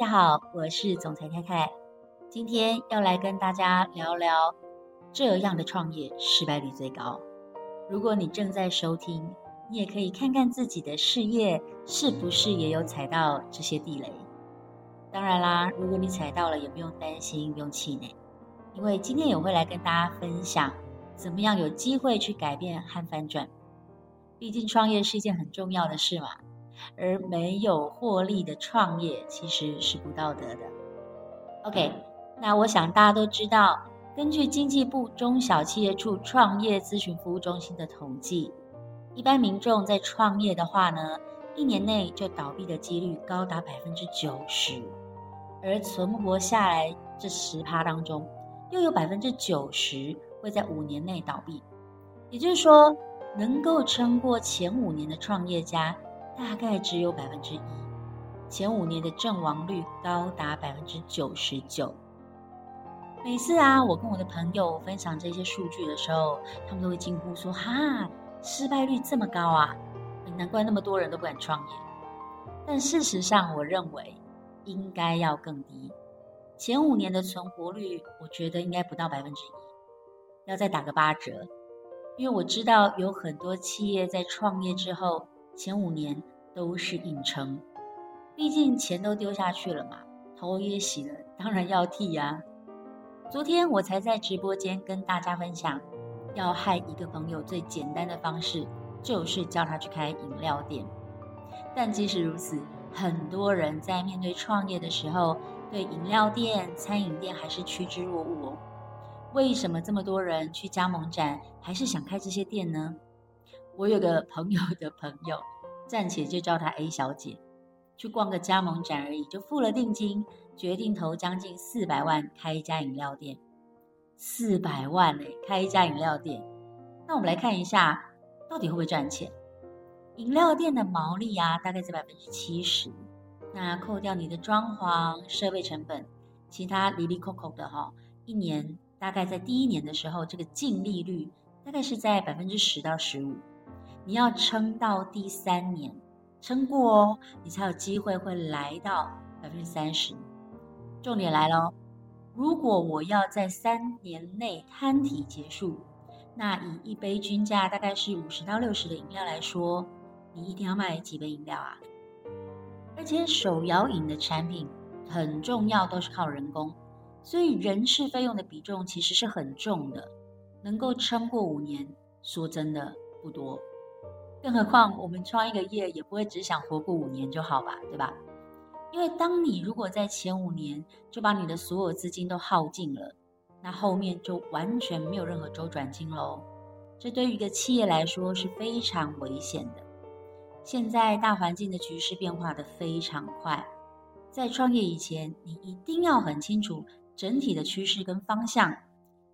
大家好，我是总裁太太，今天要来跟大家聊聊这样的创业失败率最高。如果你正在收听，你也可以看看自己的事业是不是也有踩到这些地雷。当然啦，如果你踩到了，也不用担心，不用气馁，因为今天也会来跟大家分享怎么样有机会去改变和翻转。毕竟创业是一件很重要的事嘛。而没有获利的创业其实是不道德的。OK，那我想大家都知道，根据经济部中小企业处创业咨询服务中心的统计，一般民众在创业的话呢，一年内就倒闭的几率高达百分之九十，而存活下来这十趴当中，又有百分之九十会在五年内倒闭。也就是说，能够撑过前五年的创业家，大概只有百分之一，前五年的阵亡率高达百分之九十九。每次啊，我跟我的朋友分享这些数据的时候，他们都会惊呼说：“哈，失败率这么高啊！难怪那么多人都不敢创业。”但事实上，我认为应该要更低。前五年的存活率，我觉得应该不到百分之一，要再打个八折。因为我知道有很多企业在创业之后，前五年都是硬撑，毕竟钱都丢下去了嘛，头也洗了，当然要剃呀。昨天我才在直播间跟大家分享，要害一个朋友最简单的方式就是叫他去开饮料店。但即使如此，很多人在面对创业的时候，对饮料店、餐饮店还是趋之若鹜哦。为什么这么多人去加盟展，还是想开这些店呢？我有个朋友的朋友，暂且就叫她 A 小姐，去逛个加盟展而已，就付了定金，决定投将近四百万开一家饮料店。四百万嘞，开一家饮料店，那我们来看一下，到底会不会赚钱？饮料店的毛利啊，大概在百分之七十，那扣掉你的装潢、设备成本，其他哩哩扣扣的哈，一年大概在第一年的时候，这个净利率大概是在百分之十到十五。你要撑到第三年，撑过哦，你才有机会会来到百分之三十。重点来了，如果我要在三年内摊体结束，那以一杯均价大概是五十到六十的饮料来说，你一定要卖几杯饮料啊？而且手摇饮的产品很重要，都是靠人工，所以人事费用的比重其实是很重的。能够撑过五年，说真的不多。更何况，我们创一个业也不会只想活过五年就好吧，对吧？因为当你如果在前五年就把你的所有资金都耗尽了，那后面就完全没有任何周转金喽。这对于一个企业来说是非常危险的。现在大环境的局势变化得非常快，在创业以前，你一定要很清楚整体的趋势跟方向。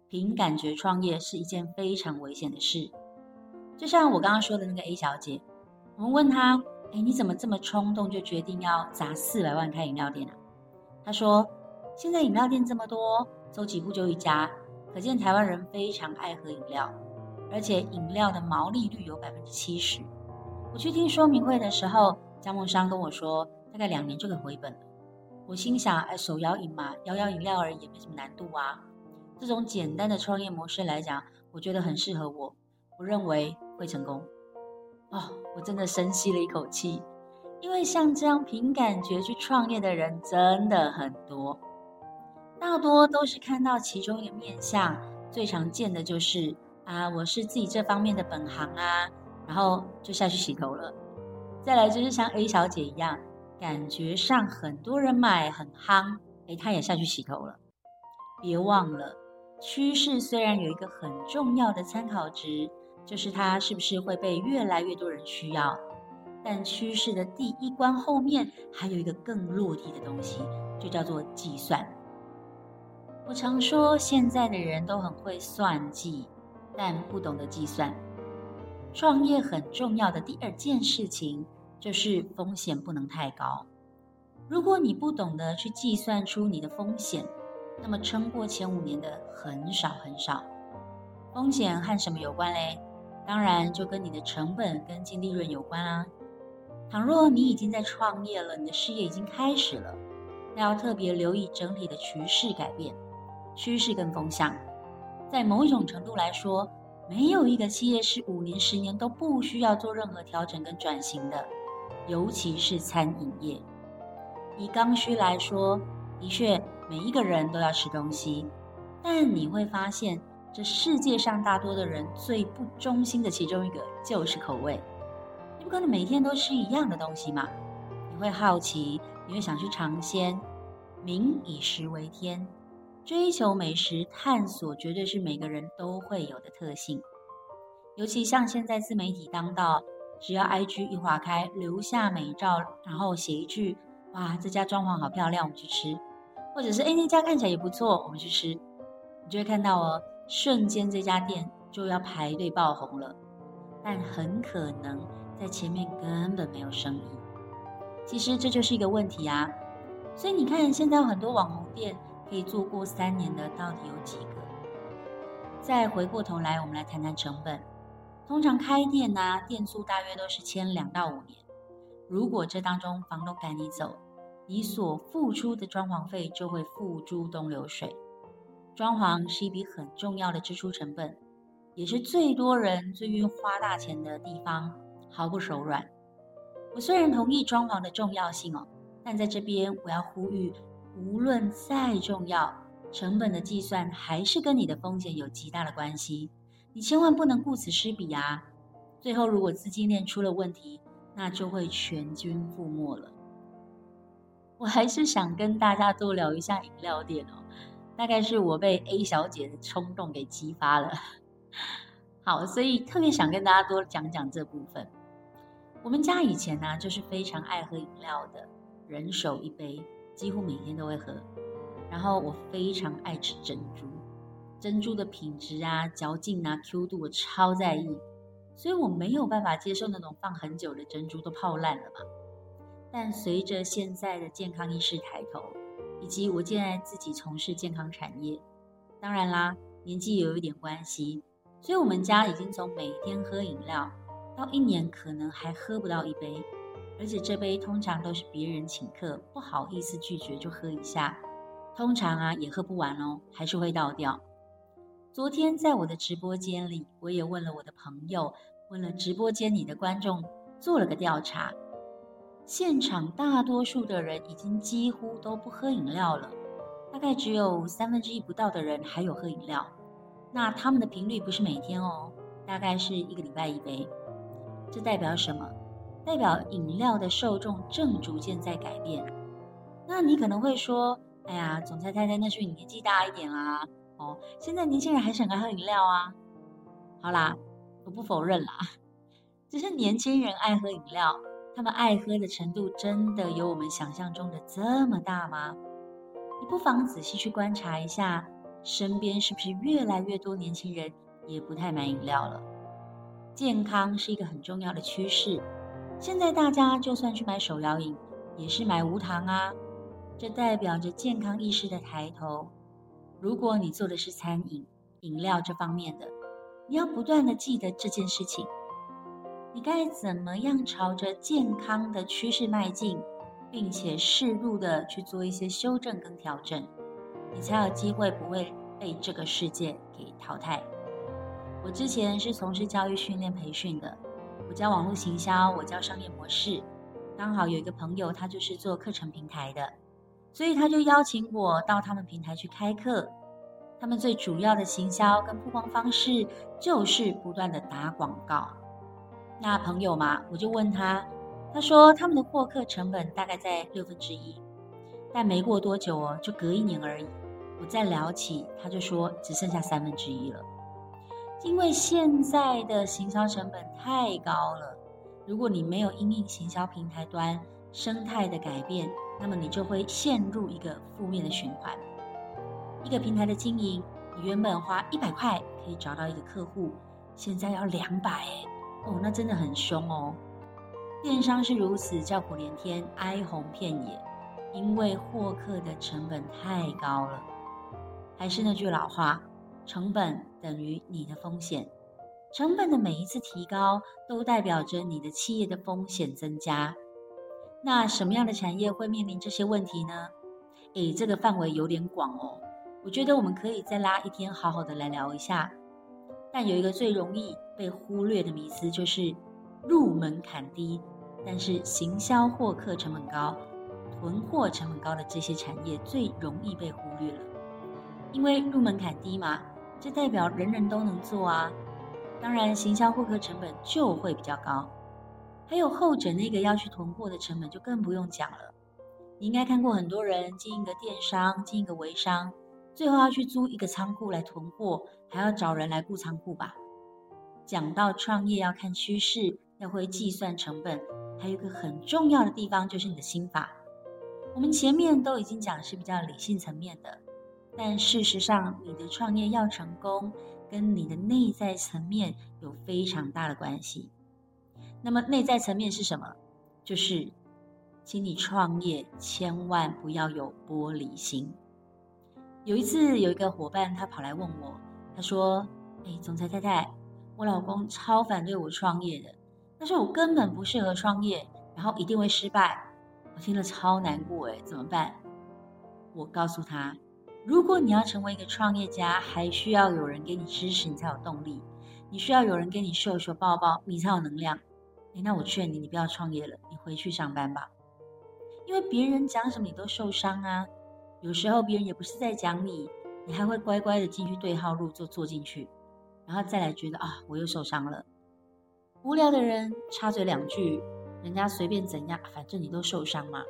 凭感觉创业是一件非常危险的事。就像我刚刚说的那个 A 小姐，我们问她：“哎，你怎么这么冲动就决定要砸四百万开饮料店啊？”她说：“现在饮料店这么多，走几步就一家，可见台湾人非常爱喝饮料，而且饮料的毛利率有百分之七十。我去听说明会的时候，加盟商跟我说，大概两年就可以回本了。我心想：哎，手摇饮嘛，摇摇饮料而已，也没什么难度啊。这种简单的创业模式来讲，我觉得很适合我。我认为。”会成功哦！我真的深吸了一口气，因为像这样凭感觉去创业的人真的很多，大多都是看到其中一个面向，最常见的就是啊，我是自己这方面的本行啊，然后就下去洗头了。再来就是像 A 小姐一样，感觉上很多人买很夯，诶，她也下去洗头了。别忘了，趋势虽然有一个很重要的参考值。就是它是不是会被越来越多人需要？但趋势的第一关后面还有一个更落地的东西，就叫做计算。我常说现在的人都很会算计，但不懂得计算。创业很重要的第二件事情就是风险不能太高。如果你不懂得去计算出你的风险，那么撑过前五年的很少很少。风险和什么有关嘞？当然，就跟你的成本跟净利润有关啊。倘若你已经在创业了，你的事业已经开始了，那要特别留意整体的趋势改变、趋势跟风向。在某一种程度来说，没有一个企业是五年、十年都不需要做任何调整跟转型的，尤其是餐饮业。以刚需来说，的确每一个人都要吃东西，但你会发现，这世界上大多的人最不忠心的其中一个就是口味。你不可能每天都吃一样的东西嘛？你会好奇，你会想去尝鲜。民以食为天。追求美食探索绝对是每个人都会有的特性，尤其像现在自媒体当道，只要 IG 一划开，留下美照，然后写一句“哇，这家装潢好漂亮，我们去吃”，或者是“哎，那家看起来也不错，我们去吃”，你就会看到哦，瞬间这家店就要排队爆红了，但很可能在前面根本没有生意。其实这就是一个问题啊，所以你看现在有很多网红店。可以做过三年的到底有几个？再回过头来，我们来谈谈成本。通常开店呐、啊，店租大约都是签两到五年。如果这当中房东赶你走，你所付出的装潢费就会付诸东流水。装潢是一笔很重要的支出成本，也是最多人最愿意花大钱的地方，毫不手软。我虽然同意装潢的重要性哦，但在这边我要呼吁。无论再重要，成本的计算还是跟你的风险有极大的关系。你千万不能顾此失彼啊！最后如果资金链出了问题，那就会全军覆没了。我还是想跟大家多聊一下饮料店哦，大概是我被 A 小姐的冲动给激发了。好，所以特别想跟大家多讲讲这部分。我们家以前呢、就是非常爱喝饮料的，人手一杯。几乎每天都会喝，然后我非常爱吃珍珠，珍珠的品质啊、嚼劲啊、Q 度我超在意，所以我没有办法接受那种放很久的珍珠都泡烂了嘛。但随着现在的健康意识抬头，以及我现在自己从事健康产业，当然啦，年纪也有一点关系，所以我们家已经从每天喝饮料，到一年可能还喝不到一杯。而且这杯通常都是别人请客，不好意思拒绝就喝一下，通常啊也喝不完哦，还是会倒掉。昨天在我的直播间里，我也问了我的朋友，问了直播间里的观众，做了个调查，现场大多数的人已经几乎都不喝饮料了，大概只有三分之一不到的人还有喝饮料。那他们的频率不是每天哦，大概是一个礼拜一杯，这代表什么？代表饮料的受众正逐渐在改变，那你可能会说：“哎呀，总裁太太，那是你年纪大一点啊。”哦，现在年轻人还是很爱喝饮料啊。好啦，我不否认啦，只是年轻人爱喝饮料，他们爱喝的程度真的有我们想象中的这么大吗？你不妨仔细去观察一下，身边是不是越来越多年轻人也不太买饮料了？健康是一个很重要的趋势。现在大家就算去买手摇饮，也是买无糖啊，这代表着健康意识的抬头。如果你做的是餐饮、饮料这方面的，你要不断的记得这件事情。你该怎么样朝着健康的趋势迈进，并且适度的去做一些修正跟调整，你才有机会不会被这个世界给淘汰。我之前是从事教育训练培训的。我教网络行销，我教商业模式，刚好有一个朋友，他就是做课程平台的，所以他就邀请我到他们平台去开课。他们最主要的行销跟曝光方式就是不断的打广告。那朋友嘛，我就问他，他说他们的获客成本大概在六分之一，但没过多久哦，就隔一年而已。我再聊起，他就说只剩下三分之一了。因为现在的行销成本太高了，如果你没有因应行销平台端生态的改变，那么你就会陷入一个负面的循环。一个平台的经营，你原本花一百块可以找到一个客户，现在要两百，哦，那真的很凶哦。电商是如此，叫苦连天，哀鸿遍野，因为获客的成本太高了。还是那句老话。成本等于你的风险，成本的每一次提高，都代表着你的企业的风险增加。那什么样的产业会面临这些问题呢？诶，这个范围有点广哦。我觉得我们可以再拉一天，好好的来聊一下。但有一个最容易被忽略的迷思，就是入门槛低，但是行销获客成本高、囤货成本高的这些产业最容易被忽略了。因为入门槛低嘛，这代表人人都能做啊。当然，行销获客成本就会比较高。还有后者那个要去囤货的成本就更不用讲了。你应该看过很多人经营一个电商，经营一个微商，最后要去租一个仓库来囤货，还要找人来雇仓库吧。讲到创业要看趋势，要会计算成本，还有一个很重要的地方就是你的心法。我们前面都已经讲是比较理性层面的，但事实上你的创业要成功，跟你的内在层面有非常大的关系。那么内在层面是什么？就是，请你创业千万不要有玻璃心。有一次，有一个伙伴他跑来问我，他说：“哎，总裁太太，我老公超反对我创业的，他说我根本不适合创业，然后一定会失败。”我听了超难过，哎，怎么办？我告诉他，如果你要成为一个创业家，还需要有人给你支持，你才有动力；你需要有人给你秀秀抱抱，你才有能量。诶，那我劝你，你不要创业了，你回去上班吧。因为别人讲什么你都受伤啊。有时候别人也不是在讲你，你还会乖乖的进去对号入座坐进去，然后再来觉得啊，我又受伤了。无聊的人插嘴两句，人家随便怎样，反正你都受伤嘛。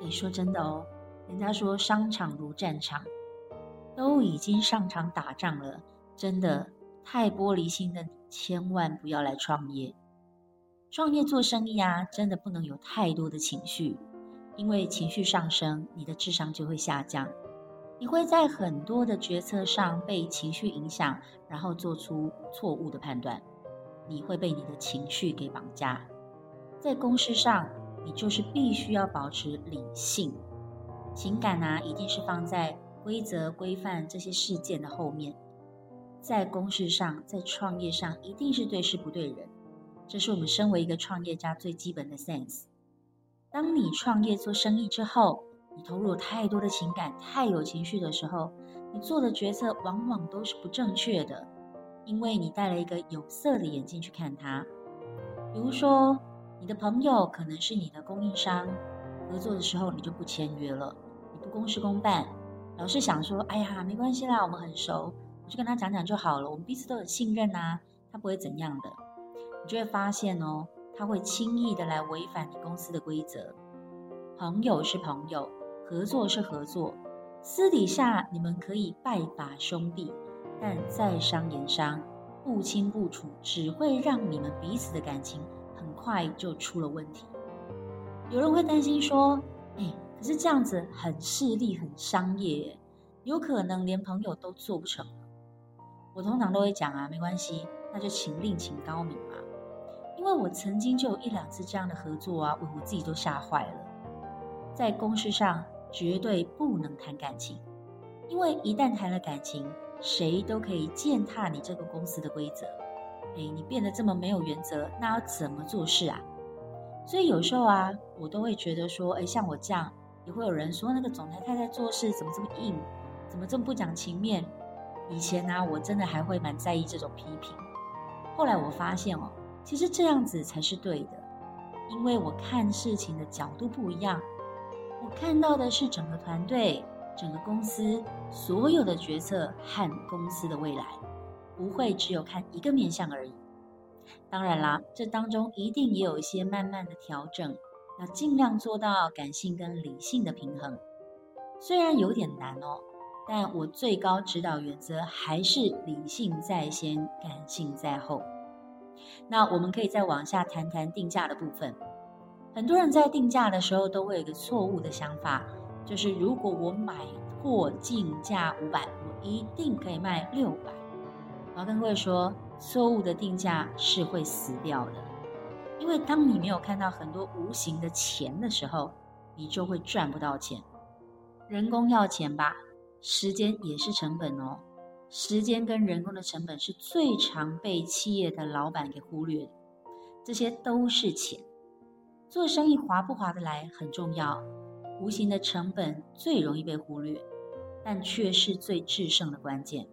你说真的哦，人家说商场如战场，都已经上场打仗了，真的太玻璃心的你，千万不要来创业。创业做生意啊，真的不能有太多的情绪，因为情绪上升，你的智商就会下降。你会在很多的决策上被情绪影响，然后做出错误的判断。你会被你的情绪给绑架。在公事上，你就是必须要保持理性，情感啊，一定是放在规则规范这些事件的后面。在公事上，在创业上，一定是对事不对人。这是我们身为一个创业家最基本的 sense。当你创业做生意之后，你投入太多的情感，太有情绪的时候，你做的决策往往都是不正确的，因为你戴了一个有色的眼镜去看它。比如说，你的朋友可能是你的供应商，合作的时候你就不签约了，你不公事公办，老是想说，哎呀，没关系啦，我们很熟，我就跟他讲讲就好了，我们彼此都很信任啊，他不会怎样的。你就会发现哦，他会轻易的来违反你公司的规则。朋友是朋友，合作是合作，私底下你们可以拜把兄弟，但在商言商，不清不楚，只会让你们彼此的感情很快就出了问题。有人会担心说：“哎，可是这样子很势利、很商业，有可能连朋友都做不成。”我通常都会讲啊，没关系，那就请另请高明嘛。因为我曾经就有一两次这样的合作啊，我自己都吓坏了。在公事上绝对不能谈感情，因为一旦谈了感情，谁都可以践踏你这个公司的规则。哎，你变得这么没有原则，那要怎么做事啊？所以有时候啊，我都会觉得说，哎，像我这样，也会有人说那个总裁太太做事怎么这么硬，怎么这么不讲情面？以前呢、我真的还会蛮在意这种批评。后来我发现哦。其实这样子才是对的，因为我看事情的角度不一样，我看到的是整个团队、整个公司所有的决策和公司的未来，不会只有看一个面向而已。当然啦，这当中一定也有一些慢慢的调整，要尽量做到感性跟理性的平衡。虽然有点难哦，但我最高指导原则还是理性在先，感性在后。那我们可以再往下谈谈定价的部分。很多人在定价的时候都会有一个错误的想法，就是如果我买货进价五百，我一定可以卖六百。我要跟各位说，错误的定价是会死掉的，因为当你没有看到很多无形的钱的时候，你就会赚不到钱。人工要钱吧，时间也是成本哦。时间跟人工的成本是最常被企业的老板给忽略的，这些都是钱。做生意划不划得来很重要，无形的成本最容易被忽略，但却是最制胜的关键。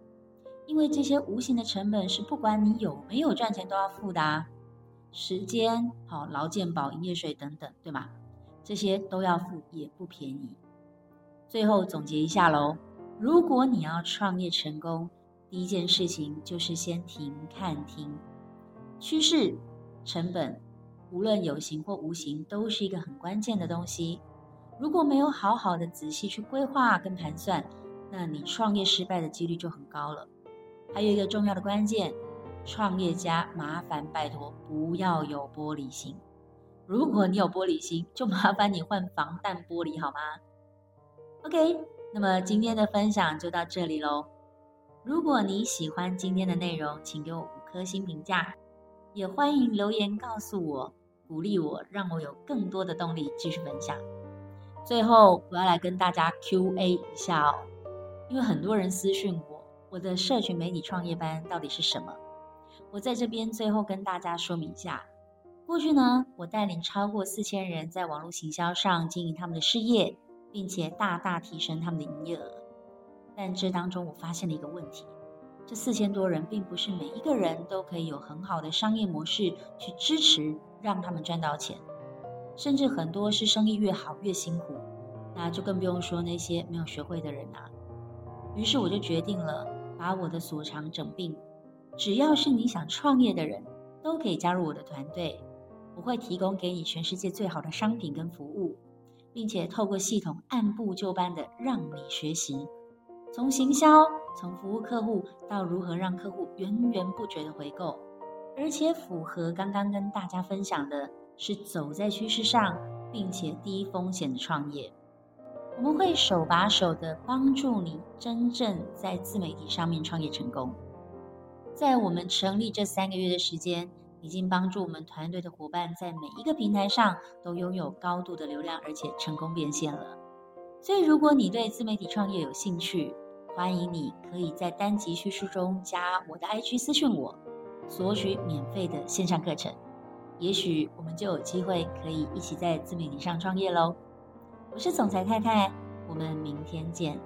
因为这些无形的成本是不管你有没有赚钱都要付的啊，时间、好劳健保、营业税等等，对吗？这些都要付，也不便宜。最后总结一下喽，如果你要创业成功，第一件事情就是先停、看、听。趋势、成本，无论有形或无形，都是一个很关键的东西。如果没有好好的仔细去规划跟盘算，那你创业失败的几率就很高了。还有一个重要的关键，创业家麻烦拜托不要有玻璃心。如果你有玻璃心，就麻烦你换防弹玻璃好吗？OK，那么今天的分享就到这里喽。如果你喜欢今天的内容，请给我五颗星评价。也欢迎留言告诉我，鼓励我，让我有更多的动力继续分享。最后，我要来跟大家 Q&A 一下哦，因为很多人私讯我，我的社群媒体创业班到底是什么？我在这边最后跟大家说明一下。过去呢，我带领超过四千人在网络行销上经营他们的事业，并且大大提升他们的营业额。但这当中，我发现了一个问题。这四千多人，并不是每一个人都可以有很好的商业模式去支持，让他们赚到钱。甚至很多是生意越好越辛苦，那就更不用说那些没有学会的人啊。于是我就决定了，把我的所长整并，只要是你想创业的人，都可以加入我的团队。我会提供给你全世界最好的商品跟服务，并且透过系统按部就班的让你学习。从行销，从服务客户到如何让客户源源不绝的回购，而且符合刚刚跟大家分享的是走在趋势上，并且低风险的创业。我们会手把手的帮助你真正在自媒体上面创业成功。在我们成立这三个月的时间，已经帮助我们团队的伙伴在每一个平台上都拥有高度的流量，而且成功变现了。所以，如果你对自媒体创业有兴趣，欢迎你可以在单集叙述中加我的 IG 私讯我，索取免费的线上课程，也许我们就有机会可以一起在自媒体上创业喽。我是总裁太太，我们明天见。